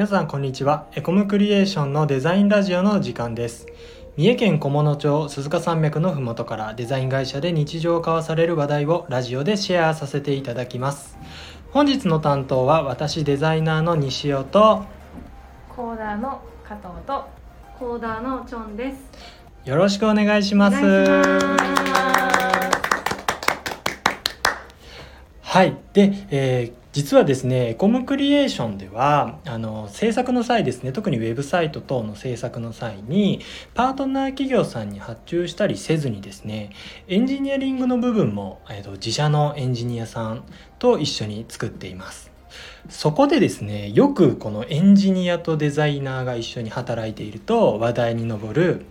皆さんこんにちは。エコムクリエーションのデザインラジオの時間です。三重県菰野町鈴鹿山脈のふもとからデザイン会社で日常交わされる話題をラジオでシェアさせていただきます。本日の担当は私デザイナーの西尾とコーダーの加藤とコーダーのチョンです。よろしくお願いします。お願いします。はい。で、えー実はですねエコムクリエーションではあの制作の際ですね特にウェブサイト等の制作の際にパートナー企業さんに発注したりせずにですねエンジニアリングの部分も、えーと自社のエンジニアさんと一緒に作っています。そこでですねよくこのエンジニアとデザイナーが一緒に働いていると話題に上る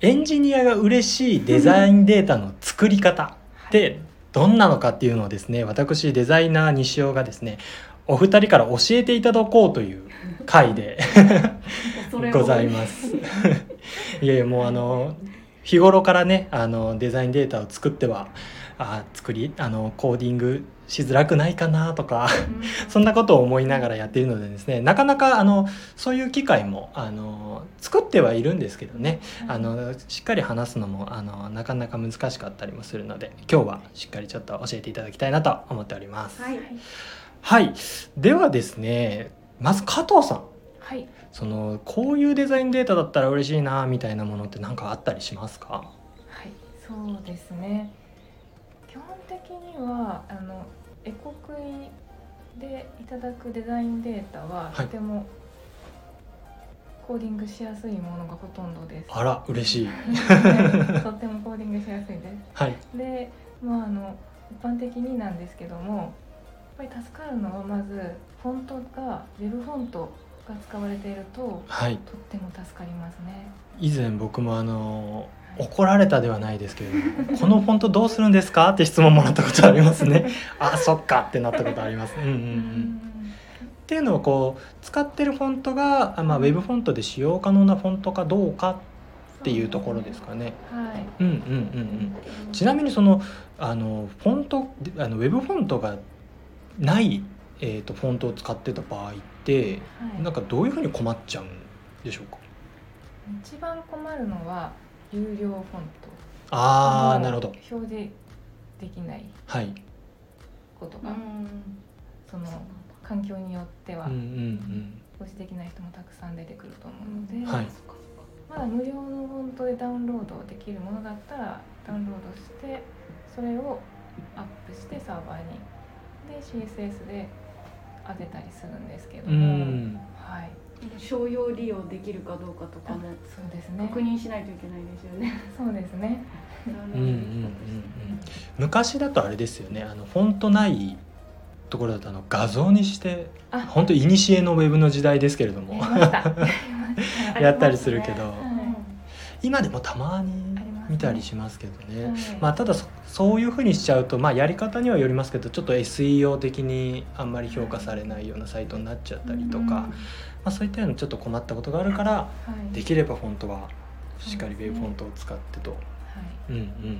エンジニアが嬉しいデザインデータの作り方ってどんなのかっていうのをですね私デザイナー西尾がですねお二人から教えていただこうという回でございます。いやいやもうあの日頃からねあのデザインデータを作ってはあ作りあのコーディングしづらくないかなとか そんなことを思いながらやっているのでですねなかなかあのそういう機会もあの作ってはいるんですけどねあのしっかり話すのもあのなかなか難しかったりもするので今日はしっかりちょっと教えていただきたいなと思っております。はい。はい、ではですねまず加藤さん。はい。そのこういうデザインデータだったら嬉しいなみたいなものって何かあったりしますか？はい。そうですね基本的にはあのエコクイでいただくデザインデータははいとてもコーディングしやすいものがほとんどです。あら嬉しい とってもコーディングしやすいです。はいでまああの一般的になんですけどもやっぱり助かるのはまずフォントがウェブフォントが使われているとはいとっても助かりますね。以前僕もあの怒られたではないですけれどもこのフォントどうするんですかって質問もらったことありますね。あそっかってなったことあります。うんうんううんん。っていうのをこう使ってるフォントが、あまあ、ウェブフォントで使用可能なフォントかどうかっていうところですかね。はい。うんうんうんうん。ちなみにそのあのフォントあのウェブフォントがない、えー、とフォントを使ってた場合ってはい。なんかどういうふうに困っちゃうんでしょうか？一番困るのは有料フォント。ああなるほど。表示できないはい。ことが、うん。その環境によってはうんうん表示できない人もたくさん出てくると思うので、はい。まだ無料のフォントでダウンロードできるものだったらダウンロードしてそれをアップしてサーバーに。で CSS で当てたりするんですけども、ん。はい商用利用できるかどうかとかもそうですね。確認しないといけないですよね。そうですね。うんうんうんうん。昔だとあれですよね。あのフォントないところだとあの画像にしてあ本当いにしえのウェブの時代ですけれども。や ったりするけど。はい。今でもたまに見たりしますけどね。はいまあ、ただそそういうふうにしちゃうと、まあ、やり方にはよりますけどちょっと SEO 的にあんまり評価されないようなサイトになっちゃったりとか、うん。まあ、そういったようなちょっと困ったことがあるからはい。できればフォントはしっかりウェブフォントを使ってと、はい。うんうんうんうん。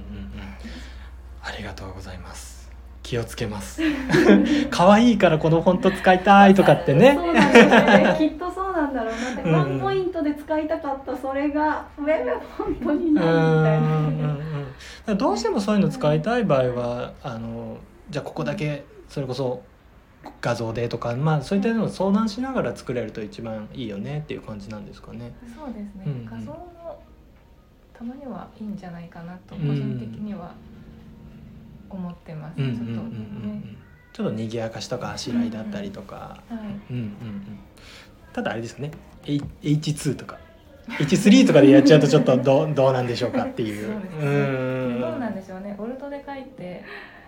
ありがとうございます。気をつけます。可愛いからこのフォント使いたいとかってね。そうなんですよね。きっとそうなんだろうなって、うん。ワンポイントで使いたかったそれがウェブフォントにうんなるみたいうんな。どうしてもそういうの使いたい場合はあのじゃあここだけそれこそ画像でとか、まあ、そういったのを相談しながら作れると一番いいよねっていう感じなんですかね。そうですね、うんうん。画像もたまにはいいんじゃないかなとうん。個人的には思ってます、ちょっとんね、ちょっと賑やかしとかあしらいだったりとか、はい。うんうんうん、ただあれですね。H- H2 とか。H3 とかでやっちゃうとちょっとどう どうなんでしょうかっていう。そうね。うん。どうなんでしょうね。オルトで書いて。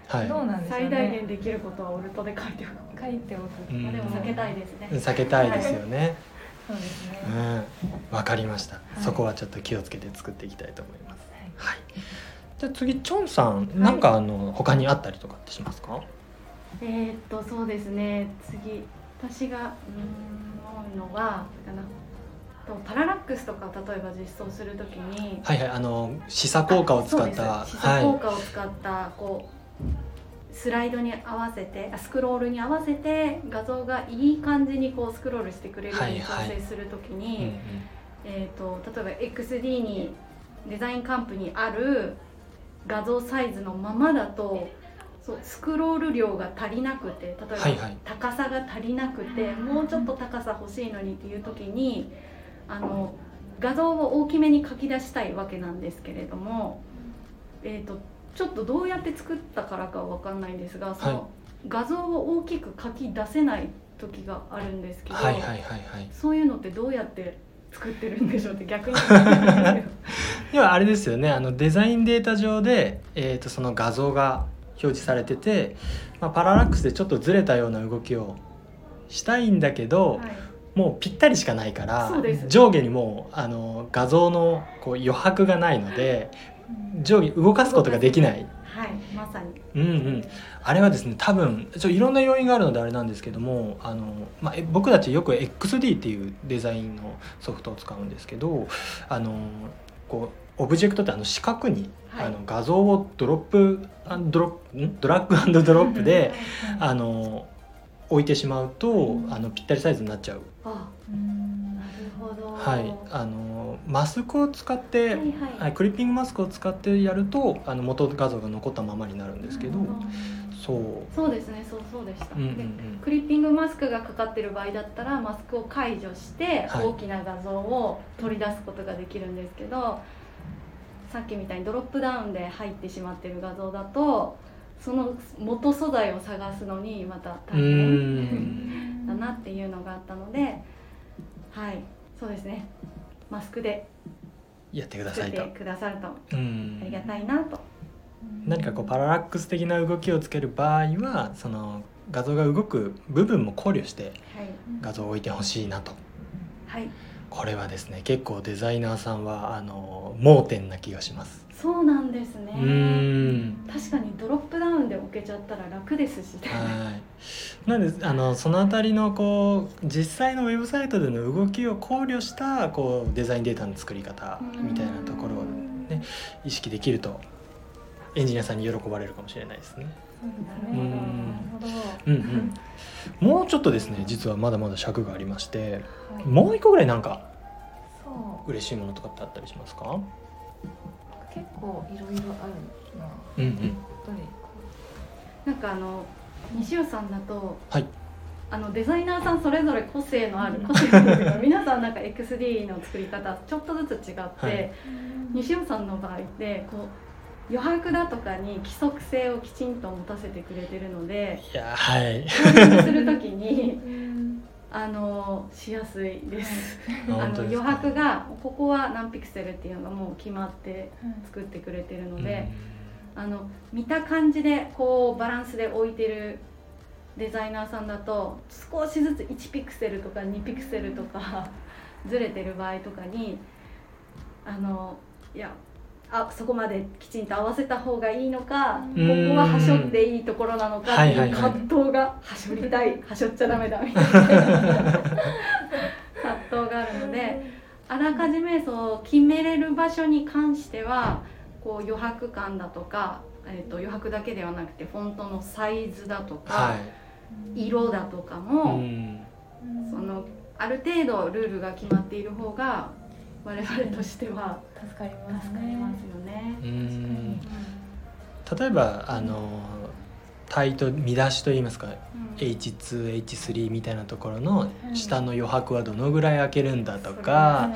はい。どうなんでしょうね。最大限できることはオルトで書いておく。書いておく、うん。まあでも避けたいですね。避けたいですよね。そうですね、うん、わかりました、い。そこはちょっと気をつけて作っていきたいと思います。はい。はい。じゃあ次チョンさん、なんかあの他にあったりとかってしますか？えーっとそうですね。次私が思うのはかな。とパララックスとか例えば実装するときに。はいはいあの示唆効果を使った示唆効果を使った、こうスライドに合わせてあスクロールに合わせて画像がいい感じにこうスクロールしてくれるように調はいはい整するときうんに、えー、と例えば XD にデザインカンプにある画像サイズのままだとそうスクロール量が足りなくて例えば、はいはい。高さが足りなくてもうちょっと高さ欲しいのにっていう時にあの画像を大きめに書き出したいわけなんですけれども、えー、とちょっとどうやって作ったからかわかんないんですがその、はい。画像を大きく書き出せない時があるんですけど、はいはいはいはい。そういうのってどうやって作ってるんでしょうって逆に。思うんですけど要はあれですよねあのデザインデータ上で、えー、とその画像が表示されてて、まあ、パララックスでちょっとずれたような動きをしたいんだけど、はいもうぴったりしかないからそうです上下にもうあの画像のこう余白がないので上下動かすことができない。はい、まさに。うんうん、あれはですね多分ちょいろんな要因があるのであれなんですけどもあの、まあ、え僕たちよく XD っていうデザインのソフトを使うんですけどあのこうオブジェクトってあの四角に、はい。あの画像をドロップドロッドラッグアンドドロップであの置いてしまうと、うん。あのぴったりサイズになっちゃう。あ、うんなるほど。はい、あのマスクを使って、はいはい。はいクリッピングマスクを使ってやるとあの元画像が残ったままになるんですけど、そう。そうですね、そうそうでした。うんうんうん。でクリッピングマスクがかかってる場合だったらマスクを解除してはい。大きな画像を取り出すことができるんですけど、さっきみたいにドロップダウンで入ってしまってる画像だとその元素材を探すのにまたう大変ん。だなっていうのがあったので、はい、そうですね。マスクでやってくださいと。くださると。うん。ありがたいなと。何かこうパララックス的な動きをつける場合はその画像が動く部分も考慮してはい、画像を置いてほしいなと。はい、これはですね結構デザイナーさんはあの盲点な気がします。そうなんですね。確かにドロップダウンで置けちゃったら楽ですし、はい、なんであのそのあたりのこう実際のウェブサイトでの動きを考慮したこうデザインデータの作り方みたいなところをね意識できるとエンジニアさんに喜ばれるかもしれないですね。もうちょっとですね実はまだまだ尺がありましてはい。もう一個ぐらいなんか嬉しいものとかってあったりしますか？結構いろいろあるな。うんなんかあの西尾さんだとはい。あのデザイナーさんそれぞれ個性のある 個性のある皆さんなんか XD の作り方ちょっとずつ違って、はい。西尾さんの場合ってこう余白だとかに規則性をきちんと持たせてくれてるのでいやはい。する時にうん。あのしやすいです。あの余白がここは何ピクセルっていうのがもう決まってうん作ってくれてるので、あの見た感じでこうバランスで置いてるデザイナーさんだと少しずつ1ピクセルとか2ピクセルとかずれてる場合とかにあのいやあそこまできちんと合わせた方がいいのかこうん。こははしょっていいところなのかってはいうはい。葛藤がはしょりたいはしょっちゃダメだみたいな。葛藤があるので。あらかじめそう決めれる場所に関してはこう余白感だとか、えー、と余白だけではなくてフォントのサイズだとか、はい。色だとかうも、ん。そのある程度ルールが決まっている方が我々としては。助かります助かりますよね。うん。例えばあのタイト見出しといいますか。うん。H2H3 みたいなところの下の余白はどのぐらい開けるんだとか、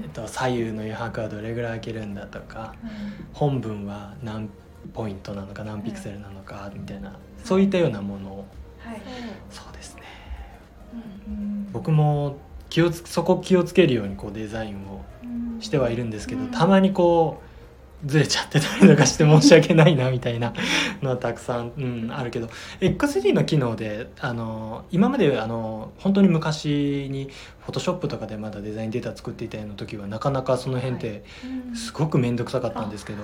えっと、左右の余白はどれぐらい開けるんだとか本文は何ポイントなのか何ピクセルなのかみたいなそういったようなものを。はい。そうですね。うん。僕も気をつそこ気をつけるようにこうデザインをしてはいるんですけど、うん。たまにこうずれちゃってたりとかして申し訳ないなみたいな のはたくさん、うん、あるけど。XD の機能であの今まであの本当に昔に Photoshop とかでまだデザインデータ作っていたような時はなかなかその辺ってすごく面倒くさかったんですけど、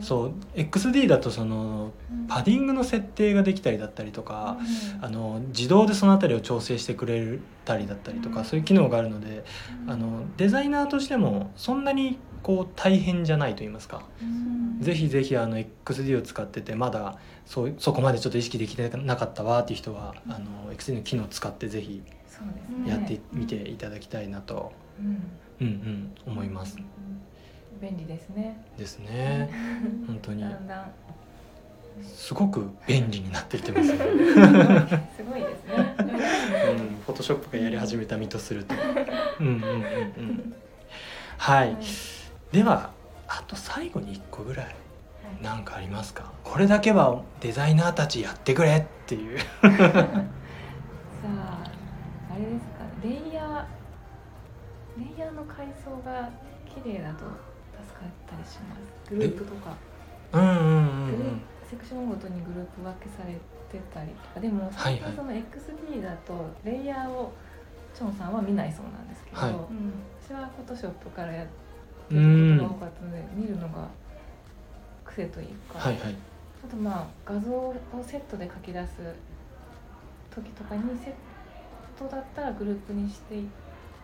そう XD だとそのパディングの設定ができたりだったりとか、あの自動でその辺りを調整してくれたりだったりとか、うん。そういう機能があるのであのデザイナーとしてもそんなにこう大変じゃないと言いますか、うんぜひぜひあの XD を使っててまだそうそこまでちょっと意識できてなかったわっていう人はあの XD の機能を使ってぜひやってみていただきたいなと、うんうんうん、思います。便利ですねですね。本当にだんだんすごく便利になってきてますよね。すごいですねうん、フォトショップがやり始めた身とすると。うんうんうんうん。はい。ではあと最後に一個ぐらいなんかありますか？これだけはデザイナーたちやってくれっていう。さああれですか？レイヤーレイヤーの階層が綺麗だと助かったりします。グループとか。うんうんうんうん。セクションごとにグループ分けされてたりとか。でもはいはい。最近その XD だとレイヤーをチョンさんは見ないそうなんですけど、はい。うん。私はフォトショップからやってうるん。ことが多かったので見るのが癖というか、はいはい。あとまあ画像をセットで書き出す時とかにセットだったらグループにして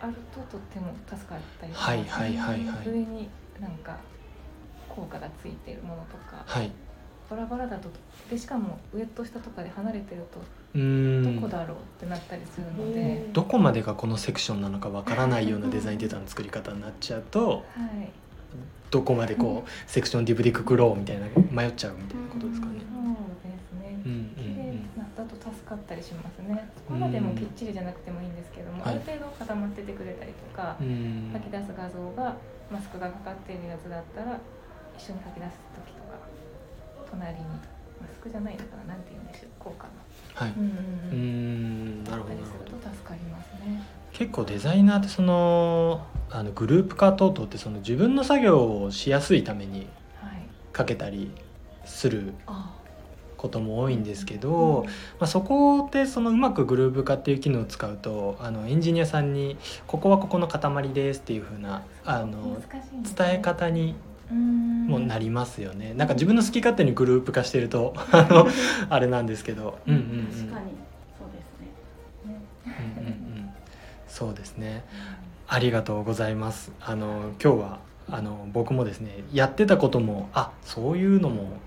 あるととっても助かったりしますはいはいはいはい。上になんか効果がついているものとかはい。バラバラだと。でしかも上と下とかで離れてるとうーん。どこだろうってなったりするので、どこまでがこのセクションなのかわからないようなデザインデータの作り方になっちゃうとはい。どこまでこうセクションディブでくくろうみたいな迷っちゃうみたいなことですかね。そうですね。うんうん綺麗なだと助かったりしますね。そこまでもきっちりじゃなくてもいいんですけども、はい。ある程度固まっててくれたりとかうん。うん書き出す画像がマスクがかかっているやつだったら一緒に書き出す時とか隣にマスクじゃないのかななんて言うんでしょう効果の。はい。うん。なるほど助かりますね。結構デザイナーってそのあのグループ化等々ってその自分の作業をしやすいためにはい。かけたりするあことも多いんですけど、まあ、そこでそのうまくグループ化っていう機能を使うとあのエンジニアさんに「ここはここの塊です」っていう風なあの伝え方にうんもなりますよね。なんか自分の好き勝手にグループ化してると あのあれなんですけど、うんうんうん、確かにそうですねねうんうんうん、そうですね。ありがとうございます。あの今日はあの僕もですねやってたこともあそういうのも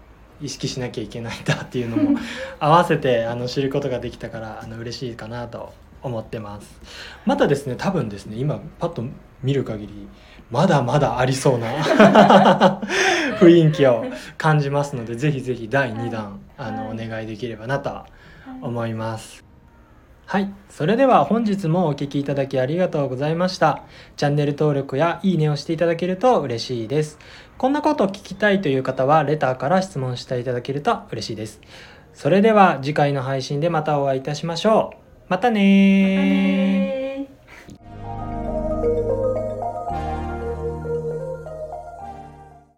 意識しなきゃいけないんだっていうのも 合わせてあの知ることができたからあの嬉しいかなと思ってます。またですね多分ですね今パッと見る限りまだまだありそうな 雰囲気を感じますのでぜひぜひ第2弾あのおはい願いできればなとはい思います。はい。それでは本日もお聞きいただきありがとうございました。チャンネル登録やいいねをしていただけると嬉しいです。こんなことを聞きたいという方はレターから質問していただけると嬉しいです。それでは次回の配信でまたお会いいたしましょう。またねーまたねー